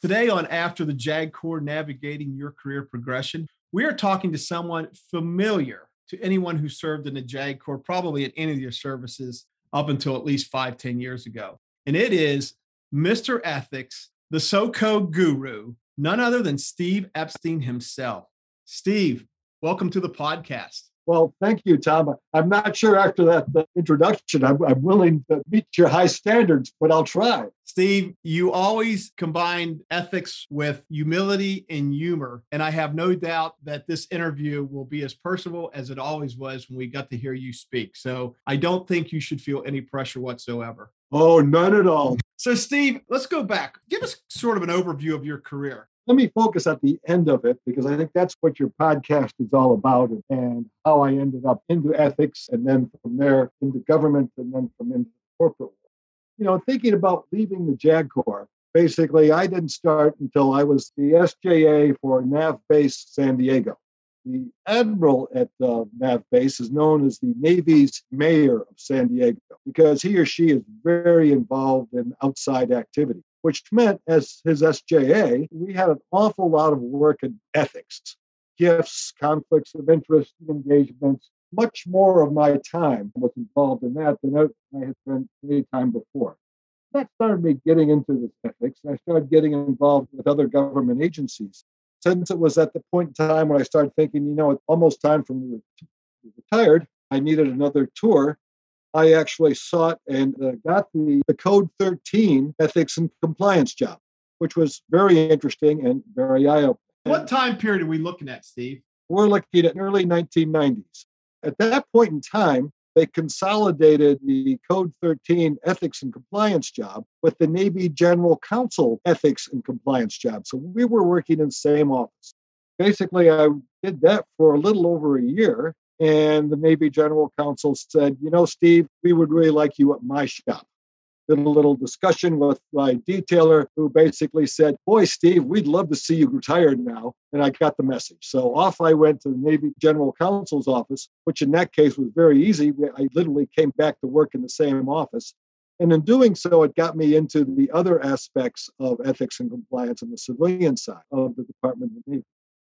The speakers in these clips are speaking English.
Today on After the JAG Corps Navigating Your Career Progression, we are talking to someone familiar to anyone who served in the JAG Corps, probably at any of your services up until at least five, ten years ago. And it is Mr. Ethics, the SOCO guru, none other than Steve Epstein himself. Steve, welcome to the podcast. Well, thank you, Tom. I'm not sure after that introduction, I'm, I'm, willing to meet your high standards, but I'll try. Steve, you always combine ethics with humility and humor. And I have no doubt that this interview will be as personable as it always was when we got to hear you speak. So I don't think you should feel any pressure whatsoever. Oh, none at all. So, Steve, let's go back. Give us sort of an overview of your career let me focus at the end of it because I think that's what your podcast is all about and how I ended up into ethics and then from there into government and then from into corporate. You know, thinking about leaving the JAG Corps, basically, I didn't start until I was the SJA for NAV Base San Diego. The admiral at uh, NAV Base is known as the Navy's mayor of San Diego because he or she is very involved in outside activity which meant as his SJA, we had an awful lot of work in ethics, gifts, conflicts of interest, engagements. Much more of my time was involved in that than I had spent any time before. That started me getting into this ethics. I started getting involved with other government agencies. Since it was at the point in time when I started thinking, you know, it's almost time for me to retire, I needed another tour. I actually sought and uh, got the, the Code 13 ethics and compliance job, which was very interesting and very eye opening. What time period are we looking at, Steve? We're looking at early 1990s. At that point in time, they consolidated the Code 13 ethics and compliance job with the Navy General Counsel ethics and compliance job. So we were working in the same office. Basically, I did that for a little over a year. And the Navy General Counsel said, You know, Steve, we would really like you at my shop. Did a little discussion with my detailer who basically said, Boy, Steve, we'd love to see you retired now. And I got the message. So off I went to the Navy General Counsel's office, which in that case was very easy. I literally came back to work in the same office. And in doing so, it got me into the other aspects of ethics and compliance on the civilian side of the Department of the Navy.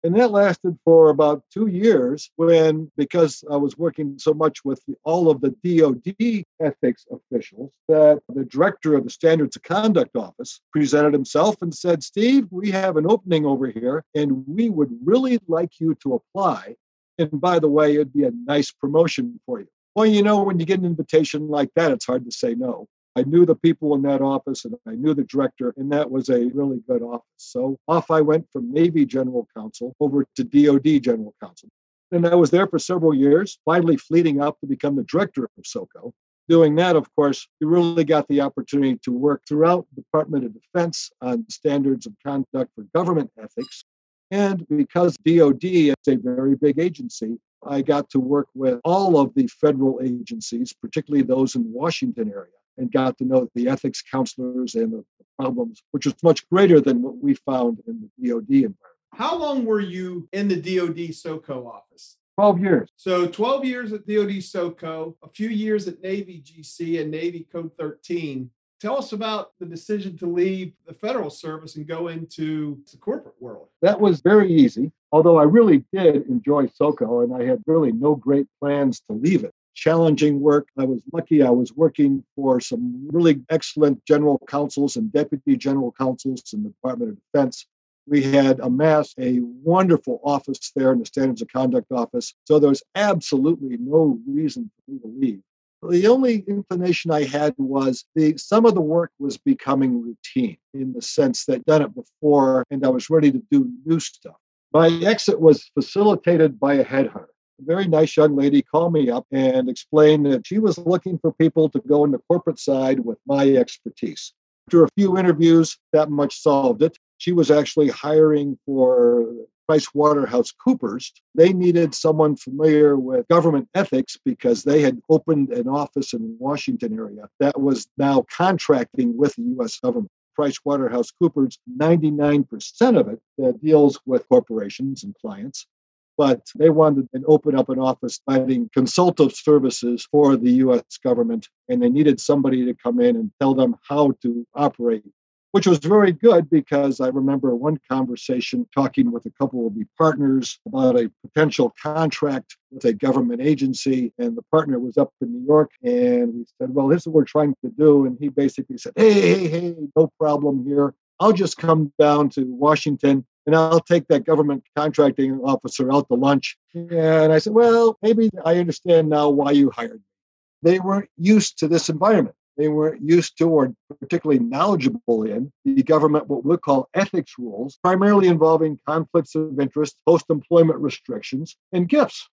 And that lasted for about two years when, because I was working so much with the, all of the DOD ethics officials, that the director of the Standards of Conduct Office presented himself and said, Steve, we have an opening over here and we would really like you to apply. And by the way, it'd be a nice promotion for you. Well, you know, when you get an invitation like that, it's hard to say no. I knew the people in that office and I knew the director, and that was a really good office. So off I went from Navy General Counsel over to DOD General Counsel. And I was there for several years, finally fleeting out to become the director of SOCO. Doing that, of course, you really got the opportunity to work throughout the Department of Defense on standards of conduct for government ethics. And because DOD is a very big agency, I got to work with all of the federal agencies, particularly those in the Washington area and got to know the ethics counselors and the problems, which was much greater than what we found in the DOD environment. How long were you in the DOD SOCO office? 12 years. So 12 years at DOD SOCO, a few years at Navy GC and Navy Code 13. Tell us about the decision to leave the federal service and go into the corporate world. That was very easy, although I really did enjoy SOCO and I had really no great plans to leave it challenging work. I was lucky I was working for some really excellent general counsels and deputy general counsels in the Department of Defense. We had amassed a wonderful office there in the Standards of Conduct office. So there was absolutely no reason for me to leave. The only inclination I had was the some of the work was becoming routine in the sense that I'd done it before and I was ready to do new stuff. My exit was facilitated by a headhunter very nice young lady called me up and explained that she was looking for people to go in the corporate side with my expertise. After a few interviews, that much solved it. She was actually hiring for Price Waterhouse Coopers. They needed someone familiar with government ethics because they had opened an office in Washington area that was now contracting with the US government. Price Waterhouse Coopers, 99% of it uh, deals with corporations and clients but they wanted to open up an office providing consultative services for the US government, and they needed somebody to come in and tell them how to operate. Which was very good because I remember one conversation talking with a couple of the partners about a potential contract with a government agency. And the partner was up in New York. And we said, Well, this is what we're trying to do. And he basically said, Hey, hey, hey, no problem here. I'll just come down to Washington and I'll take that government contracting officer out to lunch. And I said, Well, maybe I understand now why you hired me. They weren't used to this environment. They weren't used to or particularly knowledgeable in the government, what we call ethics rules, primarily involving conflicts of interest, post employment restrictions, and gifts.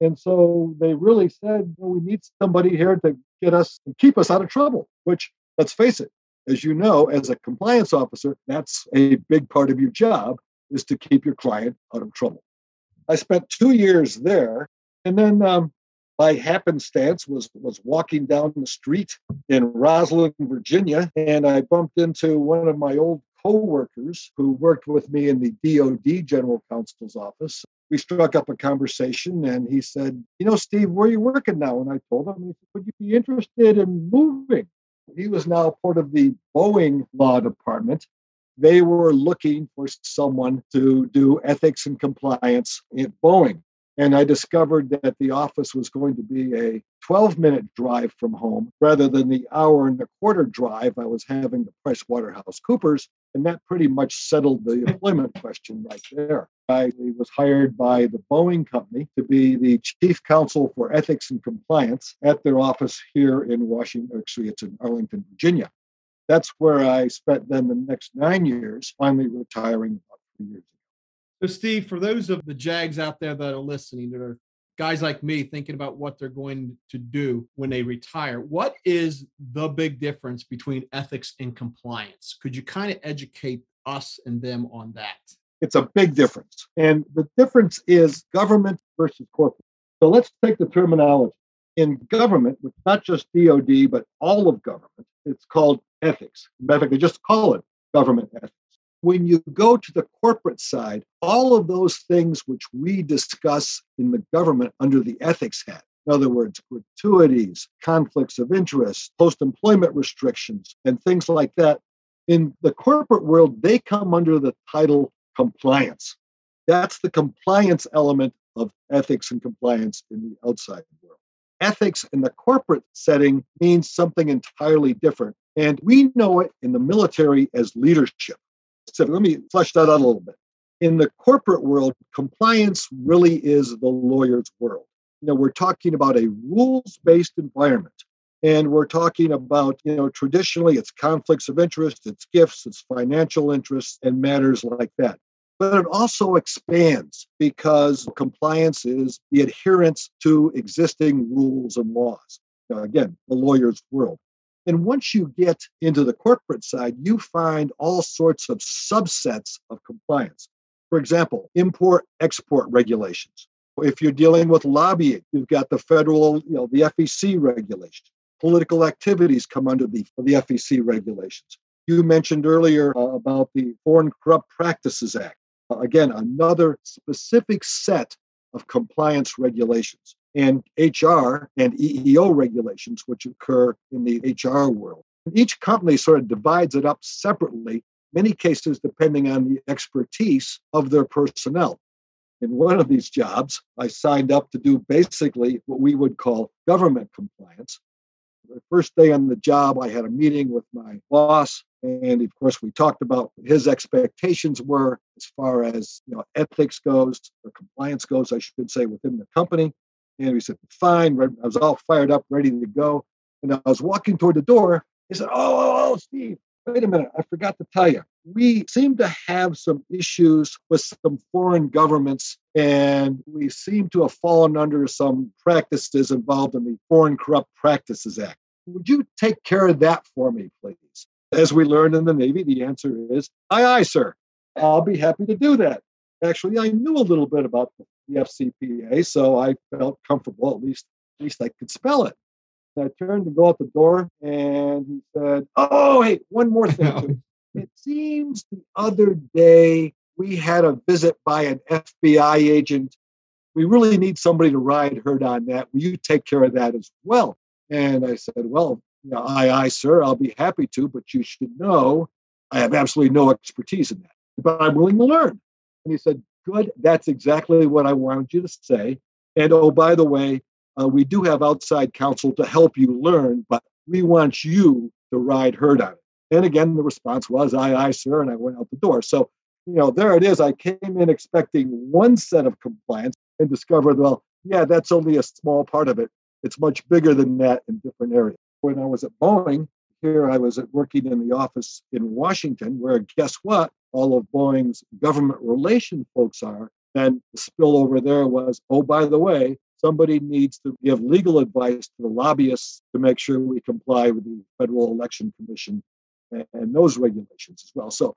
And so they really said, well, we need somebody here to get us and keep us out of trouble, which, let's face it, as you know, as a compliance officer, that's a big part of your job is to keep your client out of trouble. I spent two years there, and then um, by happenstance was was walking down the street in Rosslyn, Virginia, and I bumped into one of my old co-workers who worked with me in the DoD General Counsel's office. We struck up a conversation, and he said, "You know, Steve, where are you working now?" And I told him, "Would you be interested in moving?" He was now part of the Boeing Law Department, they were looking for someone to do ethics and compliance at Boeing. And I discovered that the office was going to be a 12 minute drive from home rather than the hour and a quarter drive I was having to Price Waterhouse Coopers. And that pretty much settled the employment question right there. I was hired by the Boeing company to be the chief counsel for ethics and compliance at their office here in Washington. Actually, it's in Arlington, Virginia that's where I spent then the next nine years, finally retiring about three years ago. So, Steve, for those of the JAGs out there that are listening, that are guys like me thinking about what they're going to do when they retire, what is the big difference between ethics and compliance? Could you kind of educate us and them on that? It's a big difference. And the difference is government versus corporate. So let's take the terminology. In government, which not just DOD, but all of government, it's called ethics. In fact, they just call it government ethics. When you go to the corporate side, all of those things which we discuss in the government under the ethics hat, in other words, gratuities, conflicts of interest, post employment restrictions, and things like that, in the corporate world, they come under the title compliance. That's the compliance element of ethics and compliance in the outside world. Ethics in the corporate setting means something entirely different. And we know it in the military as leadership. So let me flesh that out a little bit. In the corporate world, compliance really is the lawyer's world. You know, we're talking about a rules-based environment. And we're talking about, you know, traditionally it's conflicts of interest, it's gifts, it's financial interests, and matters like that. But it also expands because compliance is the adherence to existing rules and laws. Now, again, the lawyer's world. And once you get into the corporate side, you find all sorts of subsets of compliance. For example, import export regulations. If you're dealing with lobbying, you've got the federal, you know, the FEC regulations. Political activities come under the, the FEC regulations. You mentioned earlier uh, about the Foreign Corrupt Practices Act. Uh, again, another specific set of compliance regulations and HR and EEO regulations, which occur in the HR world. Each company sort of divides it up separately, many cases depending on the expertise of their personnel. In one of these jobs, I signed up to do basically what we would call government compliance. The first day on the job, I had a meeting with my boss, and of course, we talked about his expectations were as far as you know ethics goes or compliance goes, I should say, within the company. And we said, fine. I was all fired up, ready to go. And I was walking toward the door. He said, oh, oh, oh, Steve, wait a minute. I forgot to tell you. We seem to have some issues with some foreign governments, and we seem to have fallen under some practices involved in the Foreign Corrupt Practices Act. Would you take care of that for me, please? As we learned in the Navy, the answer is aye, aye, sir. I'll be happy to do that. Actually, I knew a little bit about the FCPA, so I felt comfortable. At least, at least I could spell it. And I turned to go out the door, and he said, "Oh, hey, one more thing. it seems the other day we had a visit by an FBI agent. We really need somebody to ride herd on that. Will you take care of that as well?" And I said, "Well, you know, aye, aye, sir. I'll be happy to, but you should know I have absolutely no expertise in that, but I'm willing to learn." And he said, "Good. That's exactly what I wanted you to say." And oh, by the way, uh, we do have outside counsel to help you learn, but we want you to ride herd on it. And again, the response was, aye, aye, sir. And I went out the door. So, you know, there it is. I came in expecting one set of compliance and discovered, well, yeah, that's only a small part of it. It's much bigger than that in different areas. When I was at Boeing, here I was working in the office in Washington, where guess what? All of Boeing's government relation folks are. And the spillover there was, oh, by the way, somebody needs to give legal advice to the lobbyists to make sure we comply with the Federal Election Commission and, and those regulations as well. So,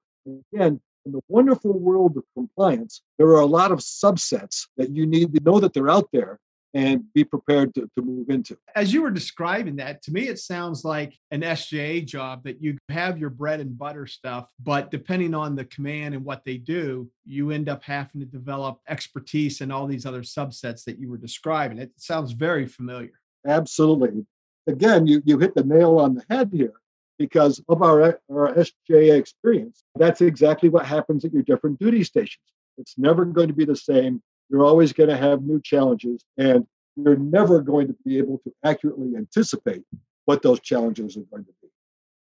again, in the wonderful world of compliance, there are a lot of subsets that you need to know that they're out there and be prepared to, to move into. As you were describing that, to me, it sounds like an SJA job that you have your bread and butter stuff, but depending on the command and what they do, you end up having to develop expertise in all these other subsets that you were describing. It sounds very familiar. Absolutely. Again, you, you hit the nail on the head here because of our, our SJA experience. That's exactly what happens at your different duty stations. It's never going to be the same you're always going to have new challenges, and you're never going to be able to accurately anticipate what those challenges are going to be.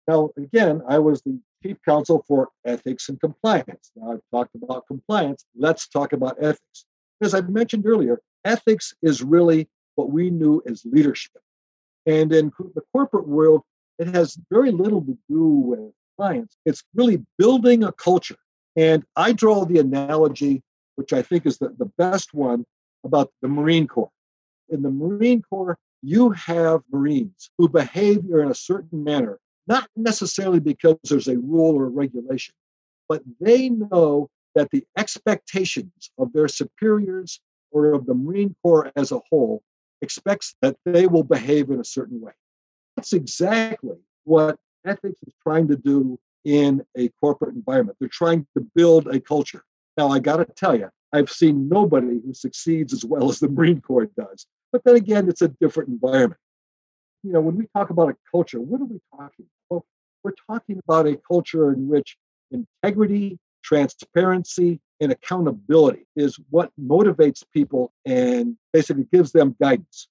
Now, again, I was the chief counsel for ethics and compliance. Now, I've talked about compliance. Let's talk about ethics. As I mentioned earlier, ethics is really what we knew as leadership. And in the corporate world, it has very little to do with clients. It's really building a culture. And I draw the analogy which I think is the, the best one about the Marine Corps. In the Marine Corps, you have Marines who behave in a certain manner, not necessarily because there's a rule or a regulation, but they know that the expectations of their superiors or of the Marine Corps as a whole expects that they will behave in a certain way. That's exactly what ethics is trying to do in a corporate environment. They're trying to build a culture. Now, I got to tell you, I've seen nobody who succeeds as well as the Marine Corps does. But then again, it's a different environment. You know, when we talk about a culture, what are we talking about? We're talking about a culture in which integrity, transparency, and accountability is what motivates people and basically gives them guidance.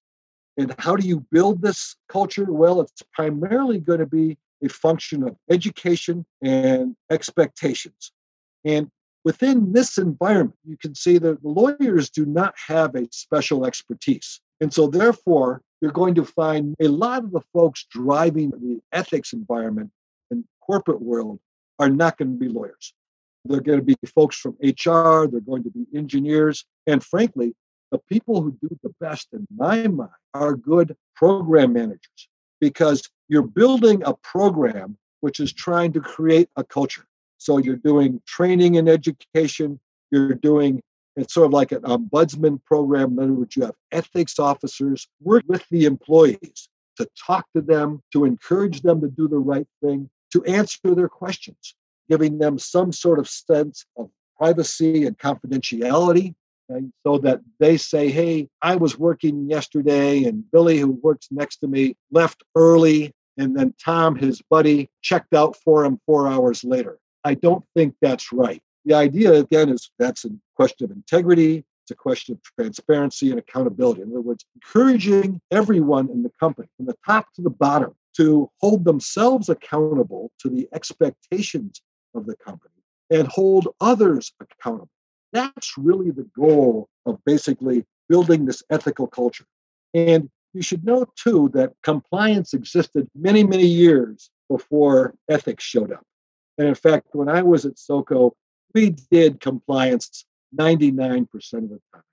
And how do you build this culture? Well, it's primarily going to be a function of education and expectations. And Within this environment, you can see that the lawyers do not have a special expertise. And so, therefore, you're going to find a lot of the folks driving the ethics environment in corporate world are not going to be lawyers. They're going to be folks from HR, they're going to be engineers, and frankly, the people who do the best in my mind are good program managers because you're building a program which is trying to create a culture. So you're doing training and education. You're doing it's sort of like an ombudsman program. In other words, you have ethics officers work with the employees to talk to them, to encourage them to do the right thing, to answer their questions, giving them some sort of sense of privacy and confidentiality. And so that they say, hey, I was working yesterday, and Billy, who works next to me, left early. And then Tom, his buddy, checked out for him four hours later. I don't think that's right. The idea, again, is that's a question of integrity. It's a question of transparency and accountability. In other words, encouraging everyone in the company, from the top to the bottom, to hold themselves accountable to the expectations of the company and hold others accountable. That's really the goal of basically building this ethical culture. And you should know, too, that compliance existed many, many years before ethics showed up. And in fact, when I was at SOCO, we did compliance 99% of the time.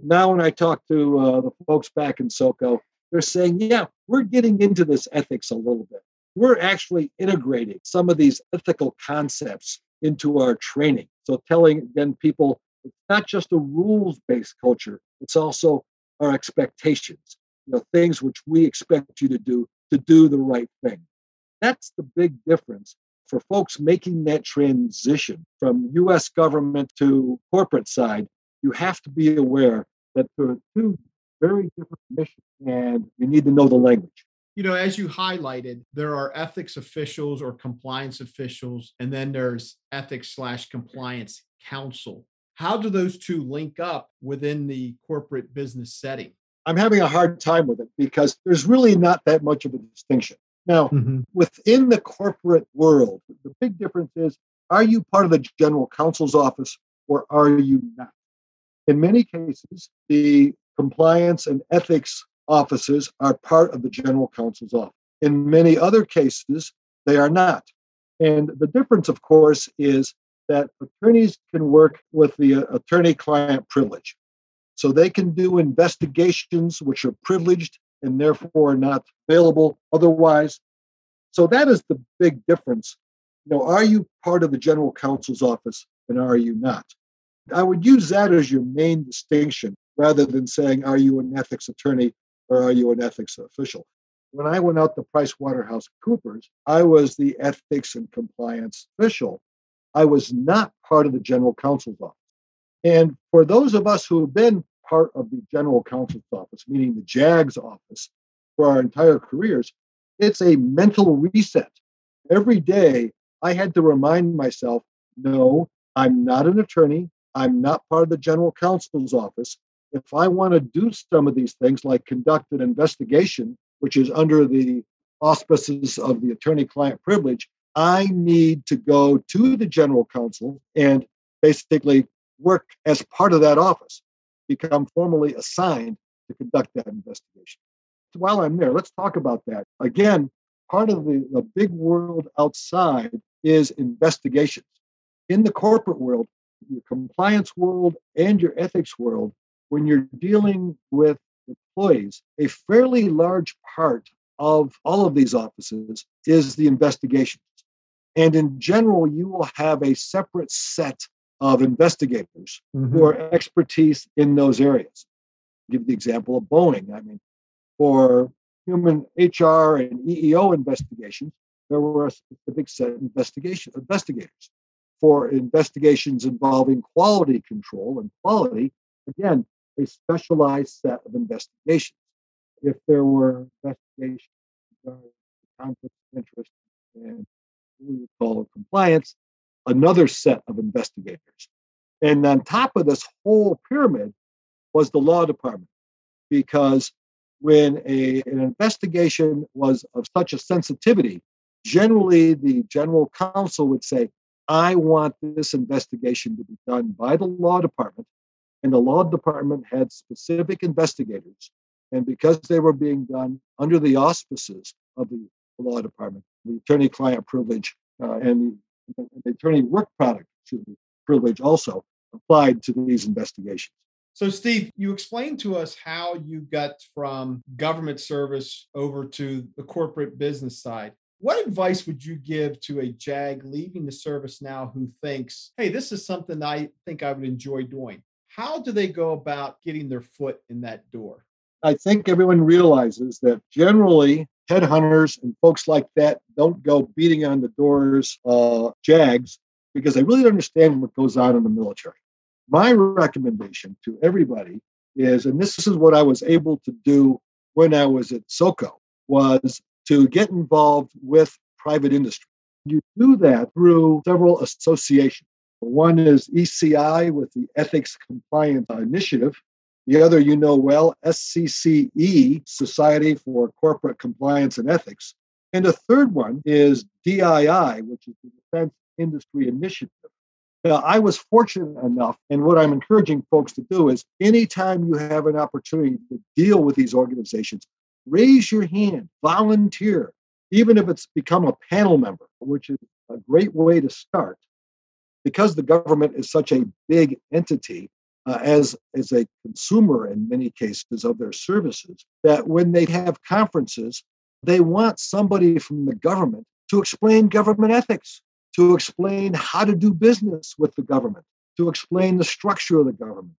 Now, when I talk to uh, the folks back in SOCO, they're saying, yeah, we're getting into this ethics a little bit. We're actually integrating some of these ethical concepts into our training. So telling again people it's not just a rules-based culture, it's also our expectations, you know, things which we expect you to do to do the right thing. That's the big difference for folks making that transition from US government to corporate side. You have to be aware that there are two very different missions and you need to know the language you know, as you highlighted, there are ethics officials or compliance officials, and then there's ethics slash compliance counsel. How do those two link up within the corporate business setting? I'm having a hard time with it because there's really not that much of a distinction. Now, mm-hmm. within the corporate world, the big difference is are you part of the general counsel's office or are you not? In many cases, the compliance and ethics offices are part of the general counsel's office. In many other cases, they are not. And the difference, of course, is that attorneys can work with the uh, attorney client privilege. So they can do investigations which are privileged and therefore not available otherwise. So that is the big difference. You know, are you part of the general counsel's office and are you not? I would use that as your main distinction rather than saying, are you an ethics attorney or are you an ethics official? When I went out to Price Waterhouse Coopers, I was the ethics and compliance official. I was not part of the general counsel's office. And for those of us who have been part of the general counsel's office, meaning the JAG's office, for our entire careers, it's a mental reset. Every day, I had to remind myself no, I'm not an attorney. I'm not part of the general counsel's office if I want to do some of these things, like conduct an investigation, which is under the auspices of the attorney client privilege, I need to go to the general counsel and basically work as part of that office, become formally assigned to conduct that investigation. So while I'm there, let's talk about that. Again, part of the, the big world outside is investigations. In the corporate world, your compliance world and your ethics world, when you're dealing with employees, a fairly large part of all of these offices is the investigations. And in general, you will have a separate set of investigators mm-hmm. who are expertise in those areas. I'll give the example of Boeing. I mean, for human HR and EEO investigations, there were a specific set of investigation investigators. For investigations involving quality control and quality, again, a specialized set of investigations. If there were investigations regarding conflict of interest and what we would call compliance, another set of investigators. And on top of this whole pyramid was the law department, because when a, an investigation was of such a sensitivity, generally the general counsel would say, I want this investigation to be done by the law department and the law department had specific investigators. And because they were being done under the auspices of the law department, the attorney client privilege uh, and the, the attorney work product privilege also applied to these investigations. So, Steve, you explained to us how you got from government service over to the corporate business side. What advice would you give to a JAG leaving the service now who thinks, hey, this is something I think I would enjoy doing? How do they go about getting their foot in that door? I think everyone realizes that generally headhunters and folks like that don't go beating on the doors uh, JAGs because they really don't understand what goes on in the military. My recommendation to everybody is, and this is what I was able to do when I was at SOCO, was to get involved with private industry. You do that through several associations. One is ECI with the Ethics Compliance Initiative. The other, you know well, SCCE, Society for Corporate Compliance and Ethics. And the third one is DII, which is the Defense Industry Initiative. Now, I was fortunate enough, and what I'm encouraging folks to do is anytime you have an opportunity to deal with these organizations, raise your hand, volunteer, even if it's become a panel member, which is a great way to start because the government is such a big entity uh, as as a consumer in many cases of their services that when they have conferences they want somebody from the government to explain government ethics to explain how to do business with the government, to explain the structure of the government.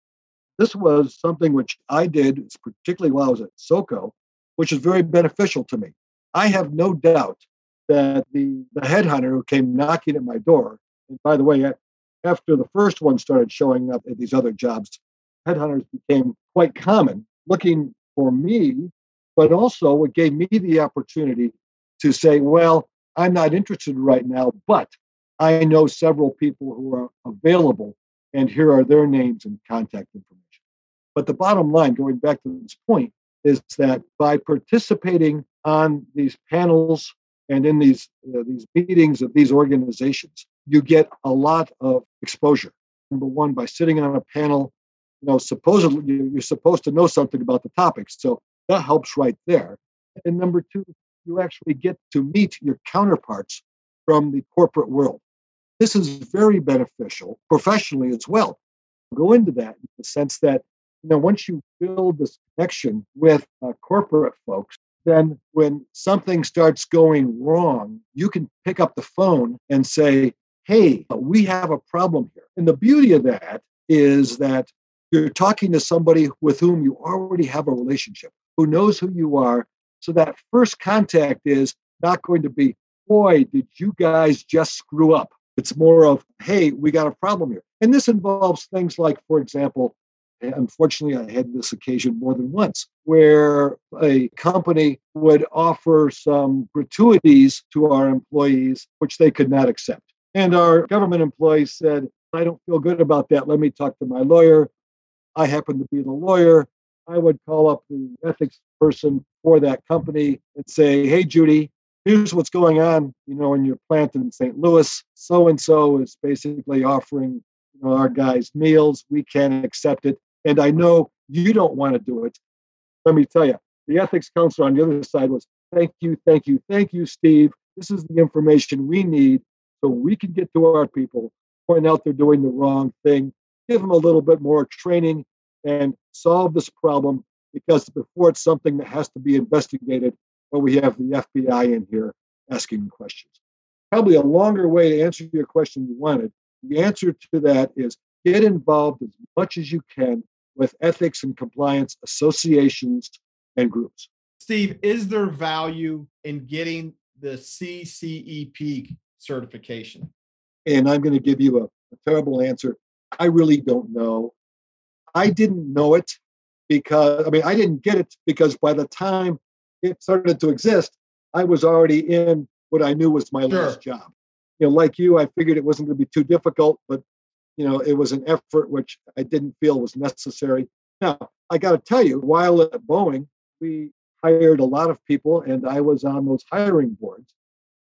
This was something which I did, particularly while I was at SOCO, which is very beneficial to me. I have no doubt that the, the headhunter who came knocking at my door, and by the way, after the first one started showing up at these other jobs, headhunters became quite common looking for me, but also it gave me the opportunity to say, well, I'm not interested right now, but I know several people who are available, and here are their names and contact information. But the bottom line, going back to this point, is that by participating on these panels and in these uh, these meetings of these organizations, you get a lot of exposure. Number one, by sitting on a panel, you know, supposedly you're supposed to know something about the topics, so that helps right there. And number two, you actually get to meet your counterparts from the corporate world. This is very beneficial professionally as well. Go into that in the sense that you know once you build this connection with uh, corporate folks, then when something starts going wrong, you can pick up the phone and say, "Hey, we have a problem here." And the beauty of that is that you're talking to somebody with whom you already have a relationship, who knows who you are, so that first contact is not going to be, boy, did you guys just screw up? It's more of, hey, we got a problem here. And this involves things like, for example, unfortunately, I had this occasion more than once where a company would offer some gratuities to our employees, which they could not accept. And our government employees said, I don't feel good about that. Let me talk to my lawyer. I happen to be the lawyer. I would call up the ethics person for that company and say, "Hey, Judy, here's what's going on. You know, in your plant in St. Louis, so and so is basically offering you know, our guys meals. We can't accept it, and I know you don't want to do it. Let me tell you, the ethics counselor on the other side was, "Thank you, thank you, thank you, Steve. This is the information we need so we can get to our people, point out they're doing the wrong thing, give them a little bit more training, and solve this problem because before it's something that has to be investigated, well, we have the FBI in here asking questions. Probably a longer way to answer your question you wanted. The answer to that is get involved as much as you can with ethics and compliance associations and groups. Steve, is there value in getting the CCEP certification? And I'm going to give you a, a terrible answer. I really don't know. I didn't know it because I mean I didn't get it because by the time it started to exist, I was already in what I knew was my sure. last job. You know, like you, I figured it wasn't going to be too difficult, but you know, it was an effort which I didn't feel was necessary. Now, I got to tell you, while at Boeing, we hired a lot of people, and I was on those hiring boards.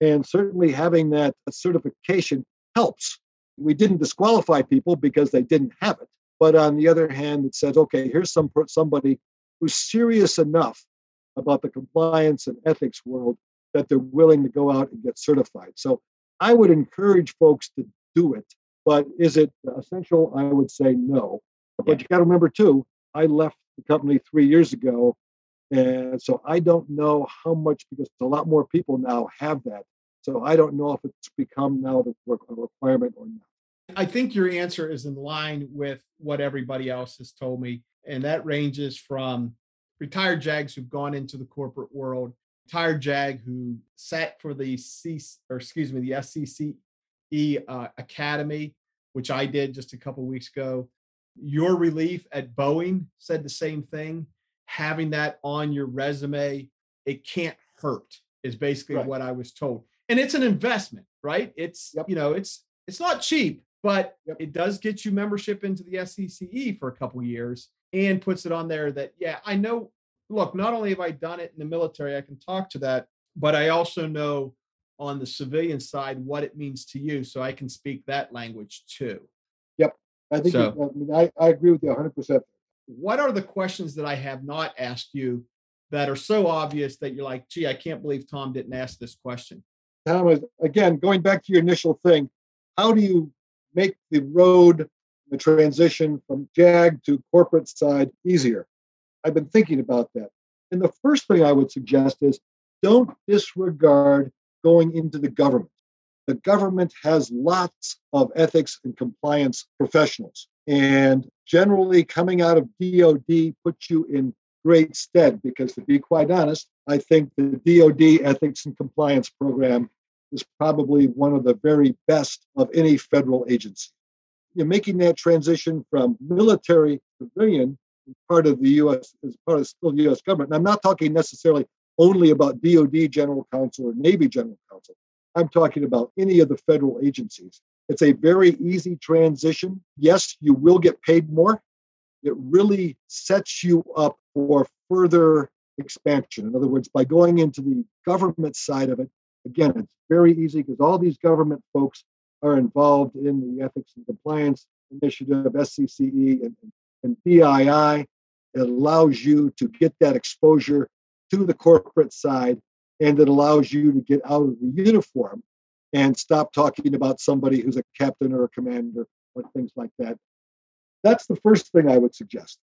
And certainly having that certification helps. We didn't disqualify people because they didn't have it. But on the other hand, it says, okay, here's some somebody who's serious enough about the compliance and ethics world that they're willing to go out and get certified. So I would encourage folks to do it. But is it essential? I would say no. But you got to remember too, I left the company three years ago. And so I don't know how much, because a lot more people now have that. So I don't know if it's become now the requirement or not. I think your answer is in line with what everybody else has told me. And that ranges from retired JAGs who've gone into the corporate world, retired JAG who sat for the C or excuse me, the SCCE uh, Academy, which I did just a couple weeks ago. Your relief at Boeing said the same thing. Having that on your resume, it can't hurt, is basically right. what I was told. And it's an investment, right? It's yep. you know, it's it's not cheap, but yep. it does get you membership into the SCCE for a couple years and puts it on there that yeah i know look not only have i done it in the military i can talk to that but i also know on the civilian side what it means to you so i can speak that language too yep i think so, I, mean, I, I agree with you 100% what are the questions that i have not asked you that are so obvious that you're like gee i can't believe tom didn't ask this question tom again going back to your initial thing how do you make the road, the transition from JAG to corporate side easier. I've been thinking about that. And the first thing I would suggest is don't disregard going into the government. The government has lots of ethics and compliance professionals. And generally, coming out of DOD puts you in great stead because, to be quite honest, I think the DOD ethics and compliance program is probably one of the very best of any federal agency. You're making that transition from military civilian part of the U.S. as part of still U.S. government. And I'm not talking necessarily only about DOD General Counsel or Navy General Counsel. I'm talking about any of the federal agencies. It's a very easy transition. Yes, you will get paid more. It really sets you up for further expansion. In other words, by going into the government side of it, again, it's very easy because all these government folks are involved in the ethics and compliance initiative, SCCE, and, and DII. It allows you to get that exposure to the corporate side and it allows you to get out of the uniform and stop talking about somebody who's a captain or a commander or things like that. That's the first thing I would suggest.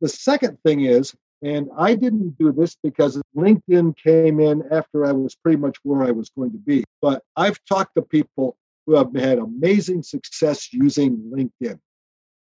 The second thing is, and I didn't do this because LinkedIn came in after I was pretty much where I was going to be, but I've talked to people who have had amazing success using LinkedIn.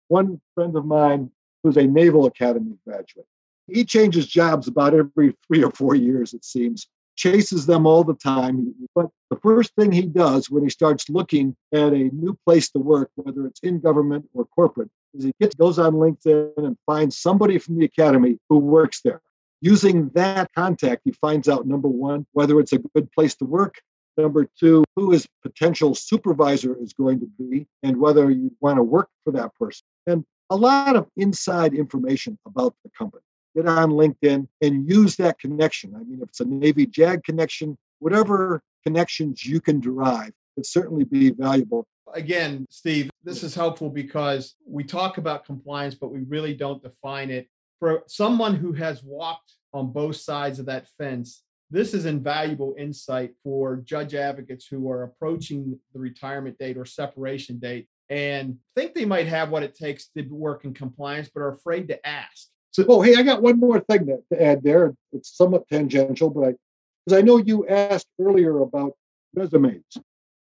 One friend of mine who's a Naval Academy graduate, he changes jobs about every three or four years, it seems chases them all the time. But the first thing he does when he starts looking at a new place to work, whether it's in government or corporate, is he gets, goes on LinkedIn and finds somebody from the academy who works there. Using that contact, he finds out number one, whether it's a good place to work. Number two, who his potential supervisor is going to be and whether you want to work for that person. And a lot of inside information about the company get on LinkedIn and use that connection. I mean, if it's a Navy JAG connection, whatever connections you can derive, it certainly be valuable. Again, Steve, this is helpful because we talk about compliance, but we really don't define it. For someone who has walked on both sides of that fence, this is invaluable insight for judge advocates who are approaching the retirement date or separation date and think they might have what it takes to work in compliance, but are afraid to ask. Oh, hey, I got one more thing to, to add there. It's somewhat tangential, but I, because I know you asked earlier about resumes,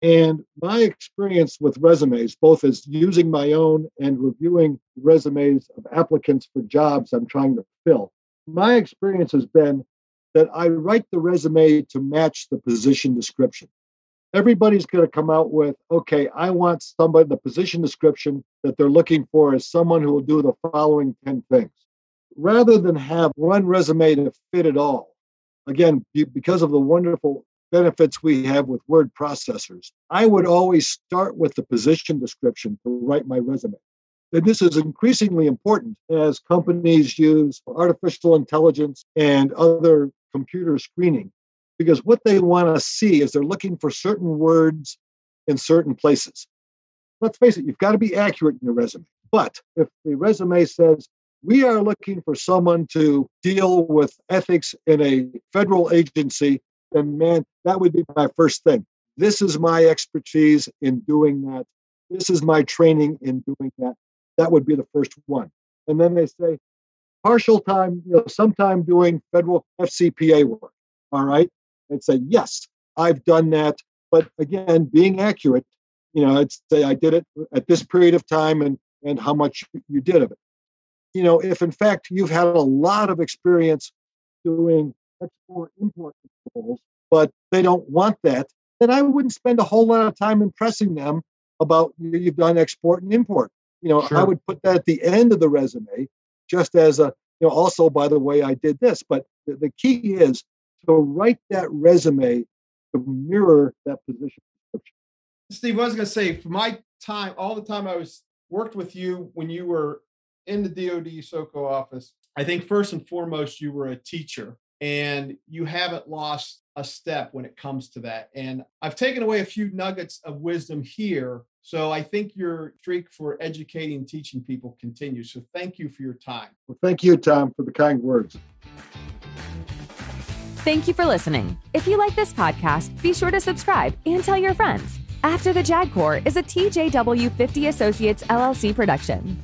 and my experience with resumes, both as using my own and reviewing resumes of applicants for jobs I'm trying to fill, my experience has been that I write the resume to match the position description. Everybody's going to come out with, okay, I want somebody, the position description that they're looking for is someone who will do the following 10 things rather than have one resume to fit it all, again, because of the wonderful benefits we have with word processors, I would always start with the position description to write my resume. And this is increasingly important as companies use artificial intelligence and other computer screening, because what they want to see is they're looking for certain words in certain places. Let's face it, you've got to be accurate in your resume. But if the resume says we are looking for someone to deal with ethics in a federal agency, then man, that would be my first thing. This is my expertise in doing that. This is my training in doing that. That would be the first one. And then they say, partial time, you know, sometime doing federal FCPA work. All right. I'd say, yes, I've done that. But again, being accurate, you know, I'd say I did it at this period of time and and how much you did of it you know, if in fact you've had a lot of experience doing export import controls, but they don't want that, then I wouldn't spend a whole lot of time impressing them about you've done export and import. You know, sure. I would put that at the end of the resume, just as a, you know, also by the way, I did this. But the, the key is to write that resume to mirror that position. Steve, I was going to say, for my time, all the time I was worked with you when you were in the DoD SOCO office, I think first and foremost, you were a teacher and you haven't lost a step when it comes to that. And I've taken away a few nuggets of wisdom here. So I think your streak for educating and teaching people continues. So thank you for your time. Well, thank you, Tom, for the kind words. Thank you for listening. If you like this podcast, be sure to subscribe and tell your friends. After the JAG Corps is a TJW 50 Associates LLC production.